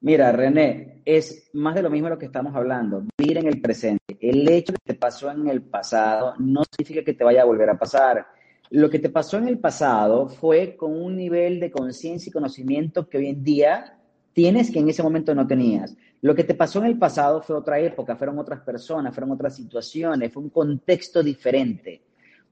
Mira, René, es más de lo mismo de lo que estamos hablando. Vivir en el presente. El hecho que te pasó en el pasado no significa que te vaya a volver a pasar. Lo que te pasó en el pasado fue con un nivel de conciencia y conocimiento que hoy en día tienes que en ese momento no tenías. Lo que te pasó en el pasado fue otra época, fueron otras personas, fueron otras situaciones, fue un contexto diferente.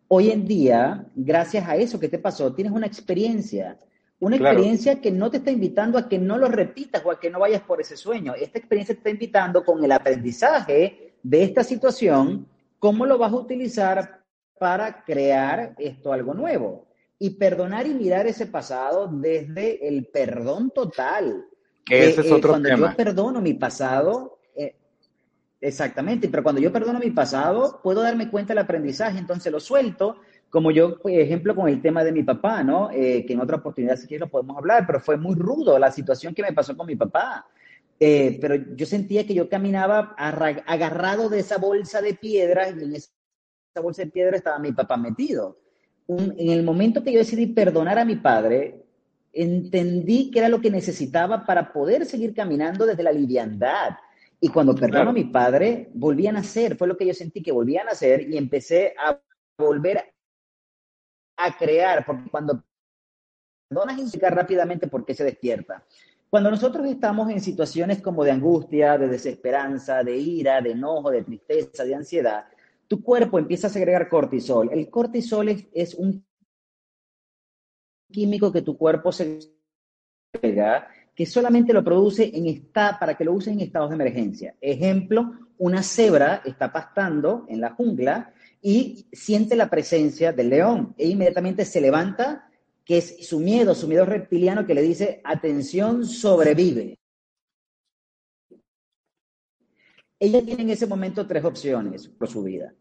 Hoy en día, gracias a eso que te pasó, tienes una experiencia. Una Claro. experiencia que no te está invitando a que no lo repitas o a que no vayas por ese sueño. Esta experiencia te está invitando con el aprendizaje de esta situación, cómo lo vas a utilizar para crear esto algo nuevo. Y perdonar y mirar ese pasado desde el perdón total. que ese Eh, es eh, otro cuando tema. yo perdono mi pasado, eh, exactamente, pero cuando yo perdono mi pasado, puedo darme cuenta del aprendizaje, entonces lo suelto, como yo, por ejemplo, con el tema de mi papá, ¿no? Eh, que en otra oportunidad si quieres lo podemos hablar, pero fue muy rudo la situación que me pasó con mi papá. Eh, pero yo sentía que yo caminaba arra- agarrado de esa bolsa de piedras y en esa bolsa de piedras estaba mi papá metido. Un- en el momento que yo decidí perdonar a mi padre, entendí que era lo que necesitaba para poder seguir caminando desde la liviandad. Y cuando perdono Claro. a mi padre, volví a nacer, fue lo que yo sentí que volví a nacer y empecé a volver a crear, porque cuando perdonas indica rápidamente por qué se despierta. Cuando nosotros estamos en situaciones como de angustia, de desesperanza, de ira, de enojo, de tristeza, de ansiedad, tu cuerpo empieza a segregar cortisol. El cortisol es, es un químico que tu cuerpo segrega que solamente lo produce en esta, para que lo uses en estados de emergencia. Ejemplo, una cebra está pastando en la jungla y siente la presencia del león e inmediatamente se levanta, que es su miedo, su miedo reptiliano que le dice, atención, sobrevive. Ella tiene en ese momento tres opciones por su vida.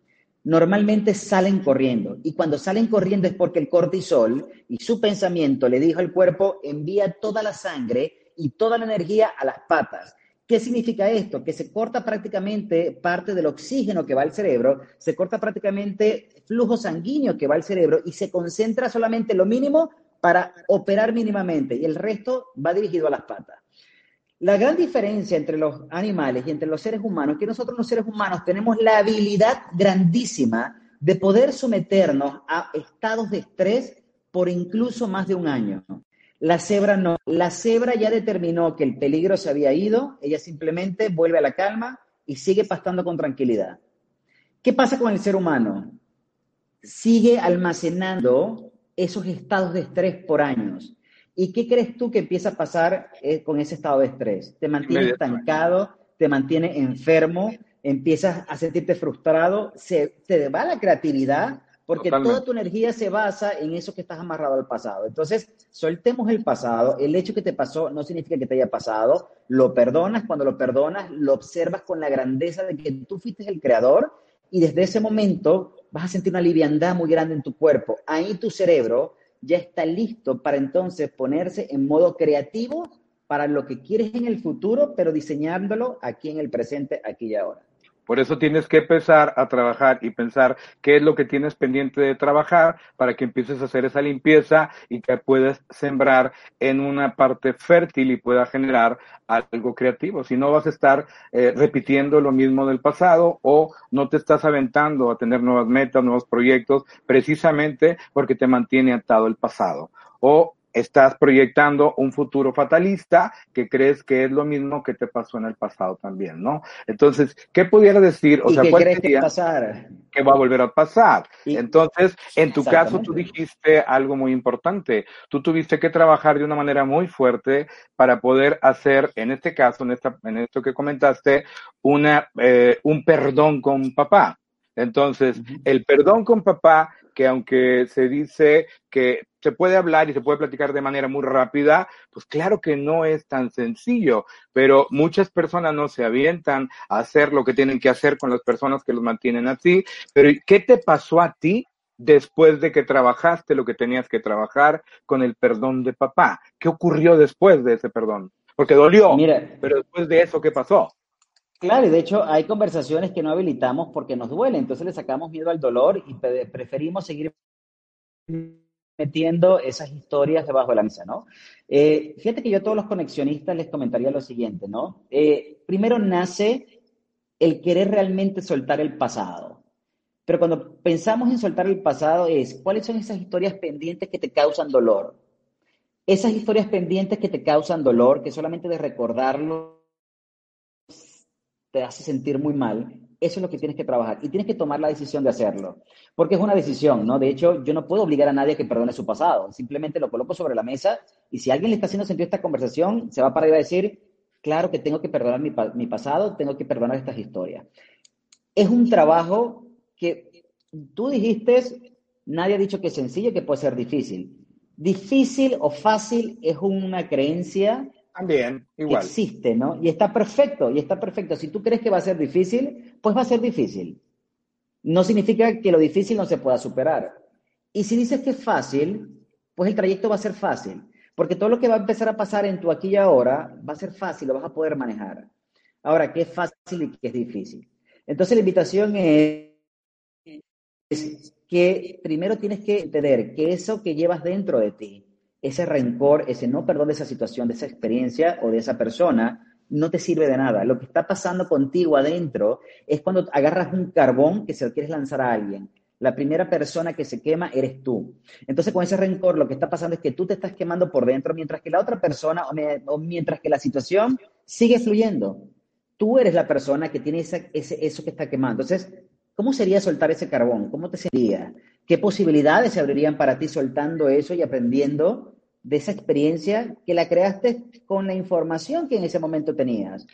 Normalmente salen corriendo y cuando salen corriendo es porque el cortisol y su pensamiento le dijo al cuerpo, envía toda la sangre y toda la energía a las patas. ¿Qué significa esto? Que se corta prácticamente parte del oxígeno que va al cerebro, se corta prácticamente flujo sanguíneo que va al cerebro y se concentra solamente lo mínimo para operar mínimamente y el resto va dirigido a las patas. La gran diferencia entre los animales y entre los seres humanos es que nosotros los seres humanos tenemos la habilidad grandísima de poder someternos a estados de estrés por incluso más de un año. La cebra no. La cebra ya determinó que el peligro se había ido, ella simplemente vuelve a la calma y sigue pastando con tranquilidad. ¿Qué pasa con el ser humano? Sigue almacenando esos estados de estrés por años. ¿Y qué crees tú que empieza a pasar eh, con ese estado de estrés? Te mantiene estancado, te mantiene enfermo, empiezas a sentirte frustrado, se te va la creatividad porque Totalmente. toda tu energía se basa en eso que estás amarrado al pasado. Entonces, soltemos el pasado, el hecho que te pasó no significa que te haya pasado, lo perdonas, cuando lo perdonas, lo observas con la grandeza de que tú fuiste el creador y desde ese momento vas a sentir una liviandad muy grande en tu cuerpo. Ahí tu cerebro ya está listo para entonces ponerse en modo creativo para lo que quieres en el futuro, pero diseñándolo aquí en el presente, aquí y ahora. Por eso tienes que empezar a trabajar y pensar qué es lo que tienes pendiente de trabajar para que empieces a hacer esa limpieza y que puedas sembrar en una parte fértil y pueda generar algo creativo. Si no vas a estar eh, repitiendo lo mismo del pasado o no te estás aventando a tener nuevas metas, nuevos proyectos, precisamente porque te mantiene atado el pasado. O estás proyectando un futuro fatalista que crees que es lo mismo que te pasó en el pasado también, ¿no? Entonces, ¿qué pudiera decir? O sea, ¿qué crees que pasar? Que va a volver a pasar. Entonces, en tu caso, tú dijiste algo muy importante. Tú tuviste que trabajar de una manera muy fuerte para poder hacer, en este caso, en, esta, en esto que comentaste, una, eh, un perdón con papá. Entonces, el perdón con papá que aunque se dice que se puede hablar y se puede platicar de manera muy rápida, pues claro que no es tan sencillo, pero muchas personas no se avientan a hacer lo que tienen que hacer con las personas que los mantienen así. Pero ¿qué te pasó a ti después de que trabajaste lo que tenías que trabajar con el perdón de papá? ¿Qué ocurrió después de ese perdón? Porque dolió, pero después de eso, ¿qué pasó? Claro, y de hecho hay conversaciones que no habilitamos porque nos duele, entonces le sacamos miedo al dolor y preferimos seguir metiendo esas historias debajo de la mesa, ¿no? Eh, fíjate que yo a todos los conexionistas les comentaría lo siguiente, ¿no? Eh, primero nace el querer realmente soltar el pasado. Pero cuando pensamos en soltar el pasado es, ¿cuáles son esas historias pendientes que te causan dolor? Esas historias pendientes que te causan dolor, que solamente de recordarlo te hace sentir muy mal, eso es lo que tienes que trabajar y tienes que tomar la decisión de hacerlo, porque es una decisión, ¿no? De hecho, yo no puedo obligar a nadie a que perdone su pasado, simplemente lo coloco sobre la mesa y si alguien le está haciendo sentido esta conversación, se va para arriba a decir, claro que tengo que perdonar mi, mi pasado, tengo que perdonar estas historias. Es un trabajo que tú dijiste, nadie ha dicho que es sencillo, que puede ser difícil. Difícil o fácil es una creencia también, igual. Existe, ¿no? Y está perfecto, y está perfecto. Si tú crees que va a ser difícil, pues va a ser difícil. No significa que lo difícil no se pueda superar. Y si dices que es fácil, pues el trayecto va a ser fácil. Porque todo lo que va a empezar a pasar en tu aquí y ahora va a ser fácil, lo vas a poder manejar. Ahora, ¿qué es fácil y qué es difícil? Entonces la invitación es que primero tienes que entender que eso que llevas dentro de ti, ese rencor, ese no perdón de esa situación, de esa experiencia o de esa persona, no te sirve de nada. Lo que está pasando contigo adentro es cuando agarras un carbón que se lo quieres lanzar a alguien. La primera persona que se quema eres tú. Entonces, con ese rencor, lo que está pasando es que tú te estás quemando por dentro, mientras que la otra persona o, mientras que la situación sigue fluyendo. Tú eres la persona que tiene ese, eso que está quemando. Entonces, ¿cómo sería soltar ese carbón? ¿Cómo te sentiría? ¿Qué posibilidades se abrirían para ti soltando eso y aprendiendo de esa experiencia que la creaste con la información que en ese momento tenías.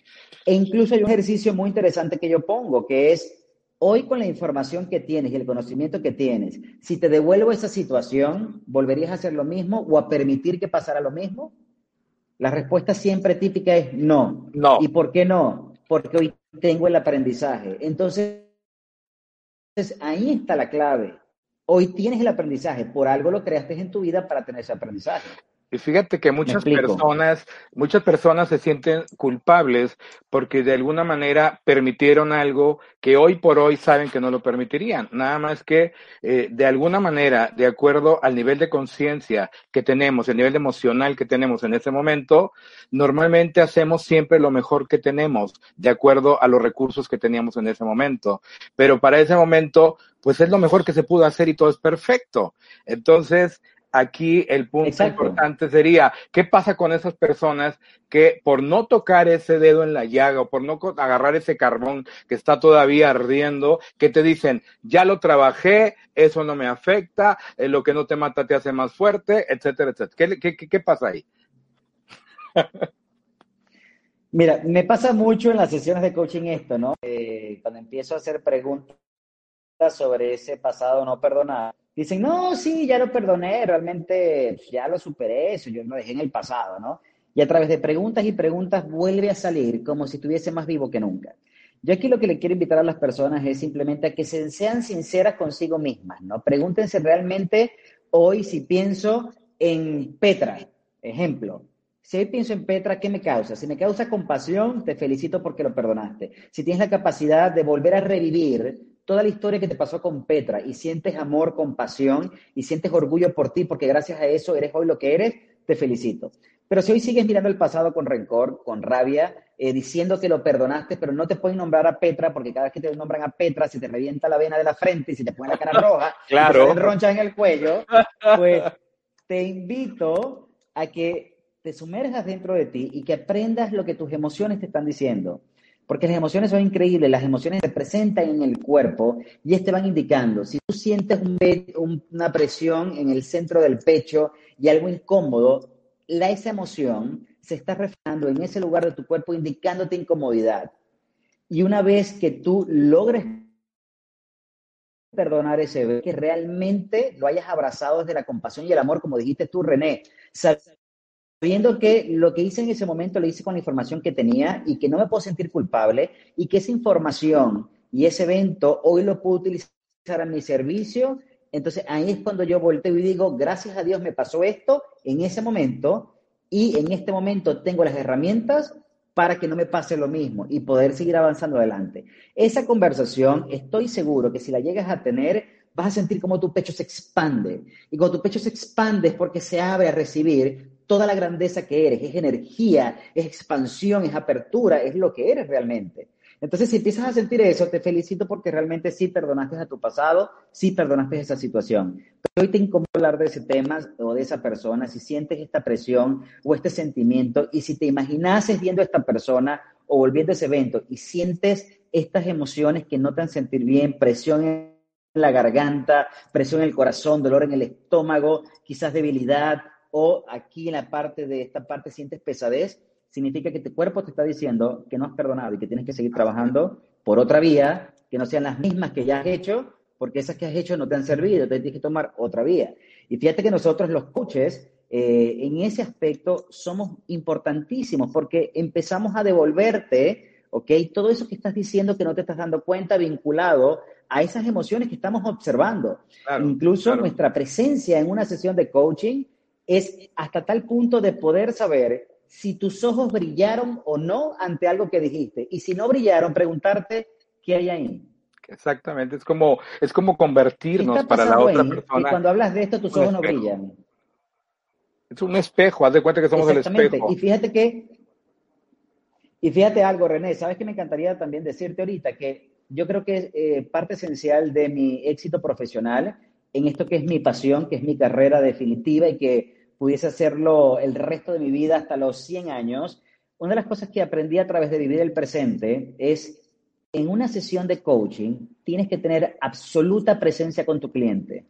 E incluso hay un ejercicio muy interesante que yo pongo, que es, hoy con la información que tienes y el conocimiento que tienes, si te devuelvo esa situación, ¿volverías a hacer lo mismo o a permitir que pasara lo mismo? La respuesta siempre típica es no. No. ¿Y por qué no? Porque hoy tengo el aprendizaje. Entonces, ahí está la clave. Hoy tienes el aprendizaje, por algo lo creaste en tu vida para tener ese aprendizaje. Y fíjate que muchas personas, muchas personas se sienten culpables porque de alguna manera permitieron algo que hoy por hoy saben que no lo permitirían. Nada más que eh, de alguna manera, de acuerdo al nivel de conciencia que tenemos, el nivel emocional que tenemos en ese momento, normalmente hacemos siempre lo mejor que tenemos, de acuerdo a los recursos que teníamos en ese momento. Pero para ese momento, pues es lo mejor que se pudo hacer y todo es perfecto. Entonces, aquí el punto importante sería, ¿qué pasa con esas personas que por no tocar ese dedo en la llaga o por no agarrar ese carbón que está todavía ardiendo, que te dicen, ya lo trabajé, eso no me afecta, eh, lo que no te mata te hace más fuerte, etcétera, etcétera? ¿Qué, qué, qué pasa ahí? Mira, me pasa mucho en las sesiones de coaching esto, ¿no? Eh, cuando empiezo a hacer preguntas sobre ese pasado no perdonado, dicen, no, sí, ya lo perdoné, realmente pues, ya lo superé, eso yo lo dejé en el pasado, ¿no? Y a través de preguntas y preguntas vuelve a salir como si estuviese más vivo que nunca. Yo aquí lo que le quiero invitar a las personas es simplemente a que sean sinceras consigo mismas, ¿no? Pregúntense realmente hoy si pienso en Petra, ejemplo, Si hoy pienso en Petra, ¿qué me causa? Si me causa compasión, te felicito porque lo perdonaste. Si tienes la capacidad de volver a revivir toda la historia que te pasó con Petra y sientes amor, compasión y sientes orgullo por ti porque gracias a eso eres hoy lo que eres, te felicito. Pero si hoy sigues mirando el pasado con rencor, con rabia, eh, diciendo que lo perdonaste, pero no te pueden nombrar a Petra porque cada vez que te nombran a Petra se te revienta la vena de la frente y se te pone la cara roja, claro. y te ronchas en el cuello, pues te invito a que te sumerjas dentro de ti y que aprendas lo que tus emociones te están diciendo. Porque las emociones son increíbles, las emociones se presentan en el cuerpo y te van indicando. Si tú sientes una presión en el centro del pecho y algo incómodo, la, esa emoción se está reflejando en ese lugar de tu cuerpo indicándote incomodidad. Y una vez que tú logres perdonar ese que realmente lo hayas abrazado desde la compasión y el amor, como dijiste tú, René, que lo que hice en ese momento lo hice con la información que tenía y que no me puedo sentir culpable y que esa información y ese evento hoy lo puedo utilizar a mi servicio, entonces ahí es cuando yo volteo y digo, gracias a Dios me pasó esto en ese momento y en este momento tengo las herramientas para que no me pase lo mismo y poder seguir avanzando adelante. Esa conversación, estoy seguro que si la llegas a tener, vas a sentir como tu pecho se expande. Y cuando tu pecho se expande es porque se abre a recibir toda la grandeza que eres. Es energía, es expansión, es apertura, es lo que eres realmente. Entonces, si empiezas a sentir eso, te felicito porque realmente sí perdonaste a tu pasado, sí perdonaste esa situación. Pero hoy te incomoda hablar de ese tema o de esa persona, si sientes esta presión o este sentimiento, y si te imaginases viendo a esta persona o volviendo a ese evento y sientes estas emociones que no te hacen sentir bien, presión en la garganta, presión en el corazón, dolor en el estómago, quizás debilidad, o aquí en la parte de esta parte sientes pesadez, significa que tu cuerpo te está diciendo que no has perdonado y que tienes que seguir trabajando por otra vía, que no sean las mismas que ya has hecho, porque esas que has hecho no te han servido, te tienes que tomar otra vía. Y fíjate que nosotros los coaches, eh, en ese aspecto, somos importantísimos porque empezamos a devolverte, ¿ok? Todo eso que estás diciendo que no te estás dando cuenta vinculado a esas emociones que estamos observando. Incluso nuestra presencia en una sesión de coaching es hasta tal punto de poder saber si tus ojos brillaron o no ante algo que dijiste. Y si no brillaron, preguntarte qué hay ahí. Exactamente, es como, es como convertirnos para la otra persona. Y cuando hablas de esto, tus ojos no brillan. Es un espejo, haz de cuenta que somos el espejo. Y fíjate que, y fíjate algo, René, sabes que me encantaría también decirte ahorita que yo creo que es eh, parte esencial de mi éxito profesional en esto que es mi pasión, que es mi carrera definitiva y que pudiese hacerlo el resto de mi vida hasta los 100 años, una de las cosas que aprendí a través de vivir el presente es, en una sesión de coaching, tienes que tener absoluta presencia con tu cliente.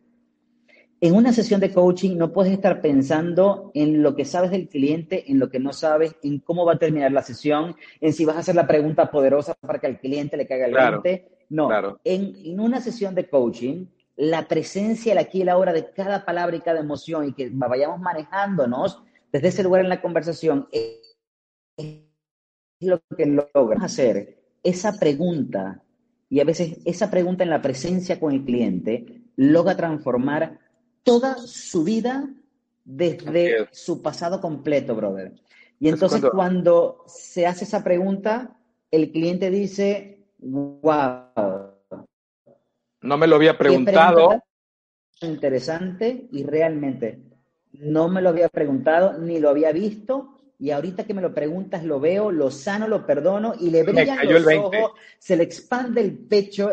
En una sesión de coaching no puedes estar pensando en lo que sabes del cliente, en lo que no sabes, en cómo va a terminar la sesión, en si vas a hacer la pregunta poderosa para que al cliente le caiga el claro, No, en, en una sesión de coaching la presencia, el aquí y la hora de cada palabra y cada emoción y que vayamos manejándonos desde ese lugar en la conversación es lo que logras hacer. Esa pregunta, y a veces esa pregunta en la presencia con el cliente, logra transformar toda su vida desde su pasado completo, brother. Y entonces cuando se hace esa pregunta, el cliente dice, wow, no me lo había preguntado. Interesante y realmente no me lo había preguntado ni lo había visto y ahorita que me lo preguntas lo veo, lo sano, lo perdono y le brillan los ojos, se le expande el pecho.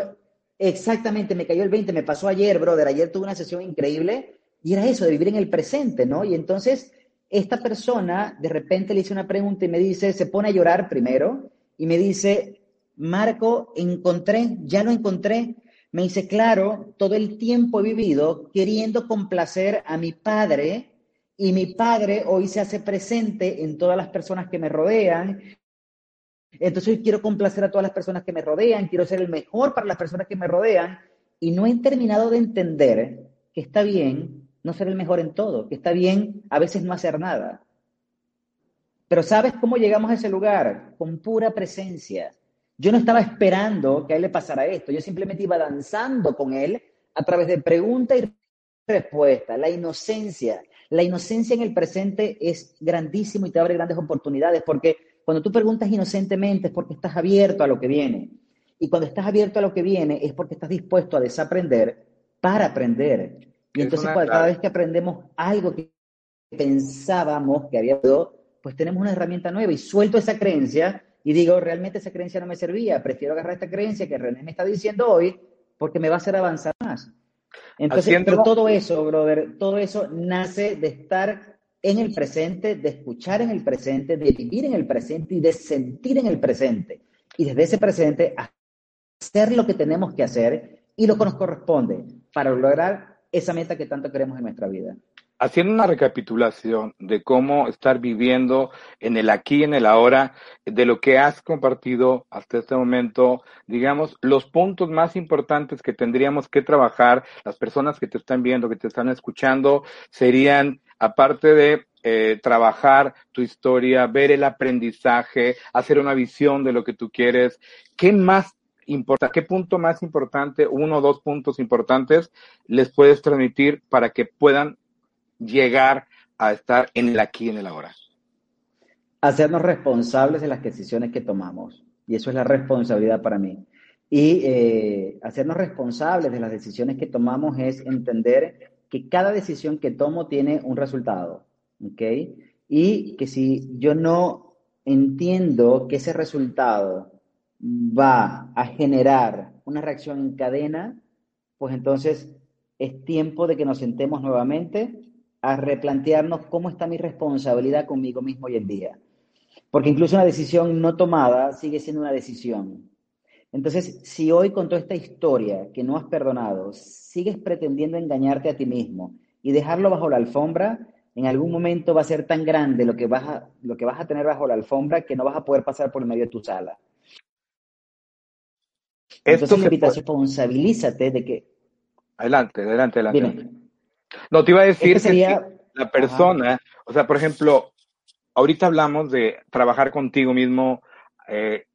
Exactamente, me cayó el 20, me pasó ayer, brother. Ayer tuve una sesión increíble y era eso, de vivir en el presente, ¿no? Y entonces esta persona de repente le hice una pregunta y me dice, se pone a llorar primero y me dice, Marco, encontré, ya lo encontré, me dice, claro, todo el tiempo he vivido queriendo complacer a mi padre y mi padre hoy se hace presente en todas las personas que me rodean. Entonces quiero complacer a todas las personas que me rodean, quiero ser el mejor para las personas que me rodean y no he terminado de entender que está bien no ser el mejor en todo, que está bien a veces no hacer nada. Pero ¿sabes cómo llegamos a ese lugar? Con pura presencia. Yo no estaba esperando que a él le pasara esto, yo simplemente iba danzando con él a través de pregunta y respuesta, la inocencia, La inocencia en el presente es grandísimo y te abre grandes oportunidades porque cuando tú preguntas inocentemente es porque estás abierto a lo que viene. Y cuando estás abierto a lo que viene es porque estás dispuesto a desaprender para aprender. Y entonces cada vez que aprendemos algo que pensábamos que había pues tenemos una herramienta nueva y suelto esa creencia y digo, realmente esa creencia no me servía, prefiero agarrar esta creencia que René me está diciendo hoy porque me va a hacer avanzar más. Entonces, todo eso, brother, todo eso nace de estar en el presente, de escuchar en el presente, de vivir en el presente y de sentir en el presente. Y desde ese presente hacer lo que tenemos que hacer y lo que nos corresponde para lograr esa meta que tanto queremos en nuestra vida haciendo una recapitulación de cómo estar viviendo en el aquí, en el ahora, de lo que has compartido hasta este momento, digamos, los puntos más importantes que tendríamos que trabajar, las personas que te están viendo, que te están escuchando, serían, aparte de eh, trabajar tu historia, ver el aprendizaje, hacer una visión de lo que tú quieres, ¿qué más importa, qué punto más importante, uno o dos puntos importantes les puedes transmitir para que puedan llegar a estar en el aquí y en el ahora? Hacernos responsables de las decisiones que tomamos. Y eso es la responsabilidad para mí. Y eh, hacernos responsables de las decisiones que tomamos es entender que cada decisión que tomo tiene un resultado. ¿Ok? Y que si yo no entiendo que ese resultado va a generar una reacción en cadena, pues entonces es tiempo de que nos sentemos nuevamente a replantearnos cómo está mi responsabilidad conmigo mismo hoy en día. Porque incluso una decisión no tomada sigue siendo una decisión. Entonces, si hoy con toda esta historia que no has perdonado, sigues pretendiendo engañarte a ti mismo y dejarlo bajo la alfombra, en algún momento va a ser tan grande lo que vas a, lo que vas a tener bajo la alfombra que no vas a poder pasar por el medio de tu sala. Entonces, la invitación, responsabilízate de que... Adelante, adelante, adelante. No, te iba a decir que la persona, o sea, por ejemplo, ahorita hablamos de trabajar contigo mismo, eh,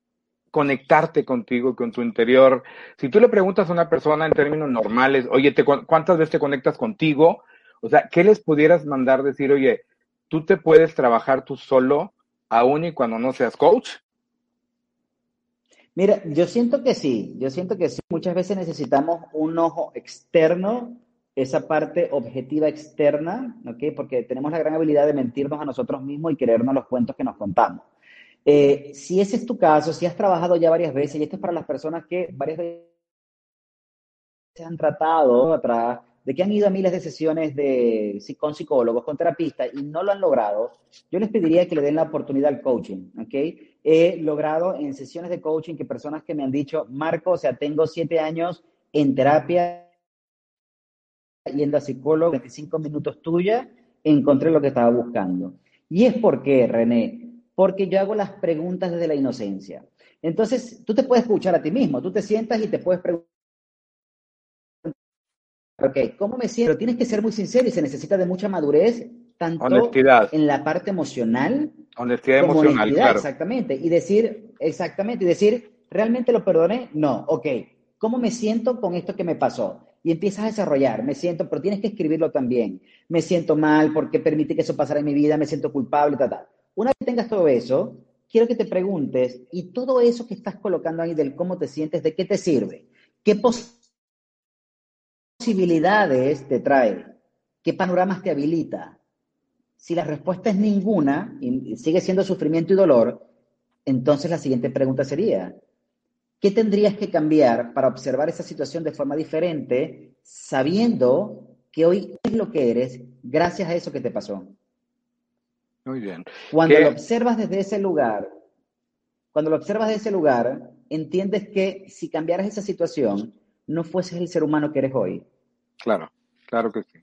conectarte contigo, con tu interior. Si tú le preguntas a una persona en términos normales, oye, te, ¿cuántas veces te conectas contigo? O sea, ¿qué les pudieras mandar decir, oye, tú te puedes trabajar tú solo, aún y cuando no seas coach? Mira, yo siento que sí, yo siento que sí. Muchas veces necesitamos un ojo externo esa parte objetiva externa, ¿ok? Porque tenemos la gran habilidad de mentirnos a nosotros mismos y creernos los cuentos que nos contamos. Eh, si ese es tu caso, si has trabajado ya varias veces, y esto es para las personas que varias veces han tratado atrás, de que han ido a miles de sesiones de, con psicólogos, con terapistas y no lo han logrado, yo les pediría que le den la oportunidad al coaching, ¿ok? He logrado en sesiones de coaching que personas que me han dicho, Marco, o sea, tengo siete años en terapia yendo a psicólogo, 25 minutos tuya, encontré lo que estaba buscando. Y es porque, René, porque yo hago las preguntas desde la inocencia. Entonces, tú te puedes escuchar a ti mismo, tú te sientas y te puedes preguntar, ok, ¿cómo me siento? Pero tienes que ser muy sincero y se necesita de mucha madurez, tanto en la parte emocional. Honestidad emocional, claro. Exactamente. Y decir, exactamente, y decir, ¿realmente lo perdoné? No, ok. ¿Cómo me siento con esto que me pasó? Y empiezas a desarrollar. Me siento, pero tienes que escribirlo también. Me siento mal porque permití que eso pasara en mi vida, me siento culpable, ta, ta. Una vez tengas todo eso, quiero que te preguntes, ¿y todo eso que estás colocando ahí del cómo te sientes, de qué te sirve? ¿Qué posibilidades te trae? ¿Qué panoramas te habilita? Si la respuesta es ninguna y sigue siendo sufrimiento y dolor, entonces la siguiente pregunta sería, ¿Qué tendrías que cambiar para observar esa situación de forma diferente, sabiendo que hoy es lo que eres gracias a eso que te pasó? Muy bien. Cuando lo observas desde ese lugar, cuando lo observas desde ese lugar, entiendes que si cambiaras esa situación, no fueses el ser humano que eres hoy. Claro, claro que sí.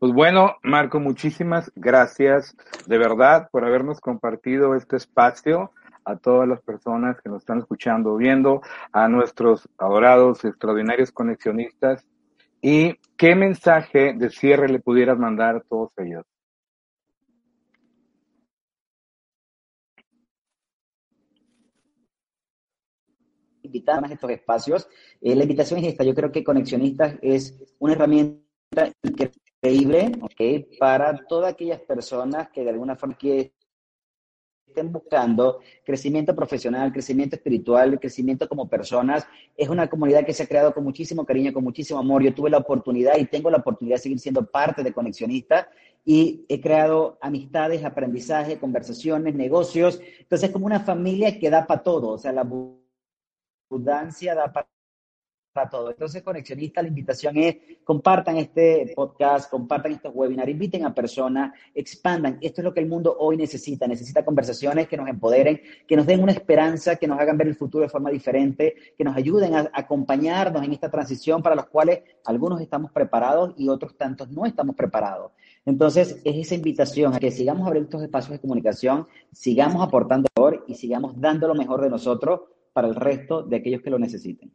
Pues bueno, Marco, muchísimas gracias de verdad por habernos compartido este espacio a todas las personas que nos están escuchando, viendo, a nuestros adorados, extraordinarios conexionistas. ¿Y qué mensaje de cierre le pudieras mandar a todos ellos? invitar a estos espacios. Eh, la invitación es esta. Yo creo que Conexionistas es una herramienta increíble, ¿ok? Para todas aquellas personas que de alguna forma estén buscando crecimiento profesional, crecimiento espiritual, crecimiento como personas. Es una comunidad que se ha creado con muchísimo cariño, con muchísimo amor. Yo tuve la oportunidad y tengo la oportunidad de seguir siendo parte de Conexionista y he creado amistades, aprendizaje, conversaciones, negocios. Entonces es como una familia que da para todo, o sea, la abundancia da para para todo. Entonces, conexionista, la invitación es compartan este podcast, compartan estos webinars, inviten a personas, expandan. Esto es lo que el mundo hoy necesita. Necesita conversaciones que nos empoderen, que nos den una esperanza, que nos hagan ver el futuro de forma diferente, que nos ayuden a acompañarnos en esta transición para los cuales algunos estamos preparados y otros tantos no estamos preparados. Entonces, es esa invitación a que sigamos abriendo estos espacios de comunicación, sigamos aportando valor y sigamos dando lo mejor de nosotros para el resto de aquellos que lo necesiten.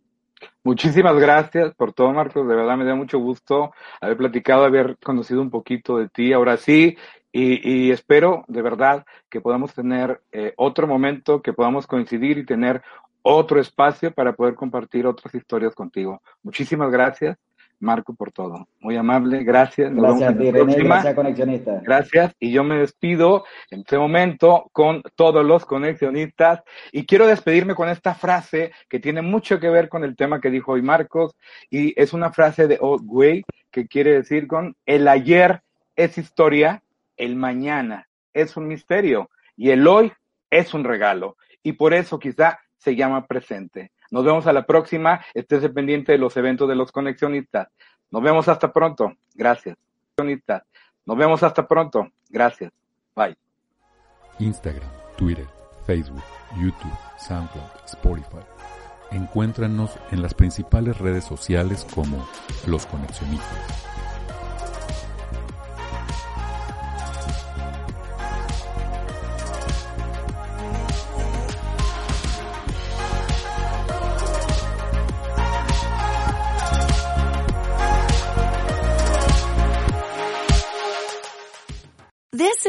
Muchísimas gracias por todo, Marcos. De verdad me da mucho gusto haber platicado, haber conocido un poquito de ti. Ahora sí, y, espero de verdad que podamos tener eh, otro momento, que podamos coincidir y tener otro espacio para poder compartir otras historias contigo. Muchísimas gracias Marco, por todo. Muy amable, gracias. gracias a ti, René, gracias Conexionista. Gracias, y yo me despido en este momento con todos los conexionistas y quiero despedirme con esta frase que tiene mucho que ver con el tema que dijo hoy Marcos y es una frase de Old Way que quiere decir con el ayer es historia, el mañana es un misterio y el hoy es un regalo y por eso quizá se llama presente. Nos vemos a la próxima. Estés pendiente de los eventos de los conexionistas. Nos vemos hasta pronto. Gracias. Nos vemos hasta pronto. Gracias. Bye. Instagram, Twitter, Facebook, YouTube, SoundCloud, Spotify. Encuéntranos en las principales redes sociales como Los Conexionistas.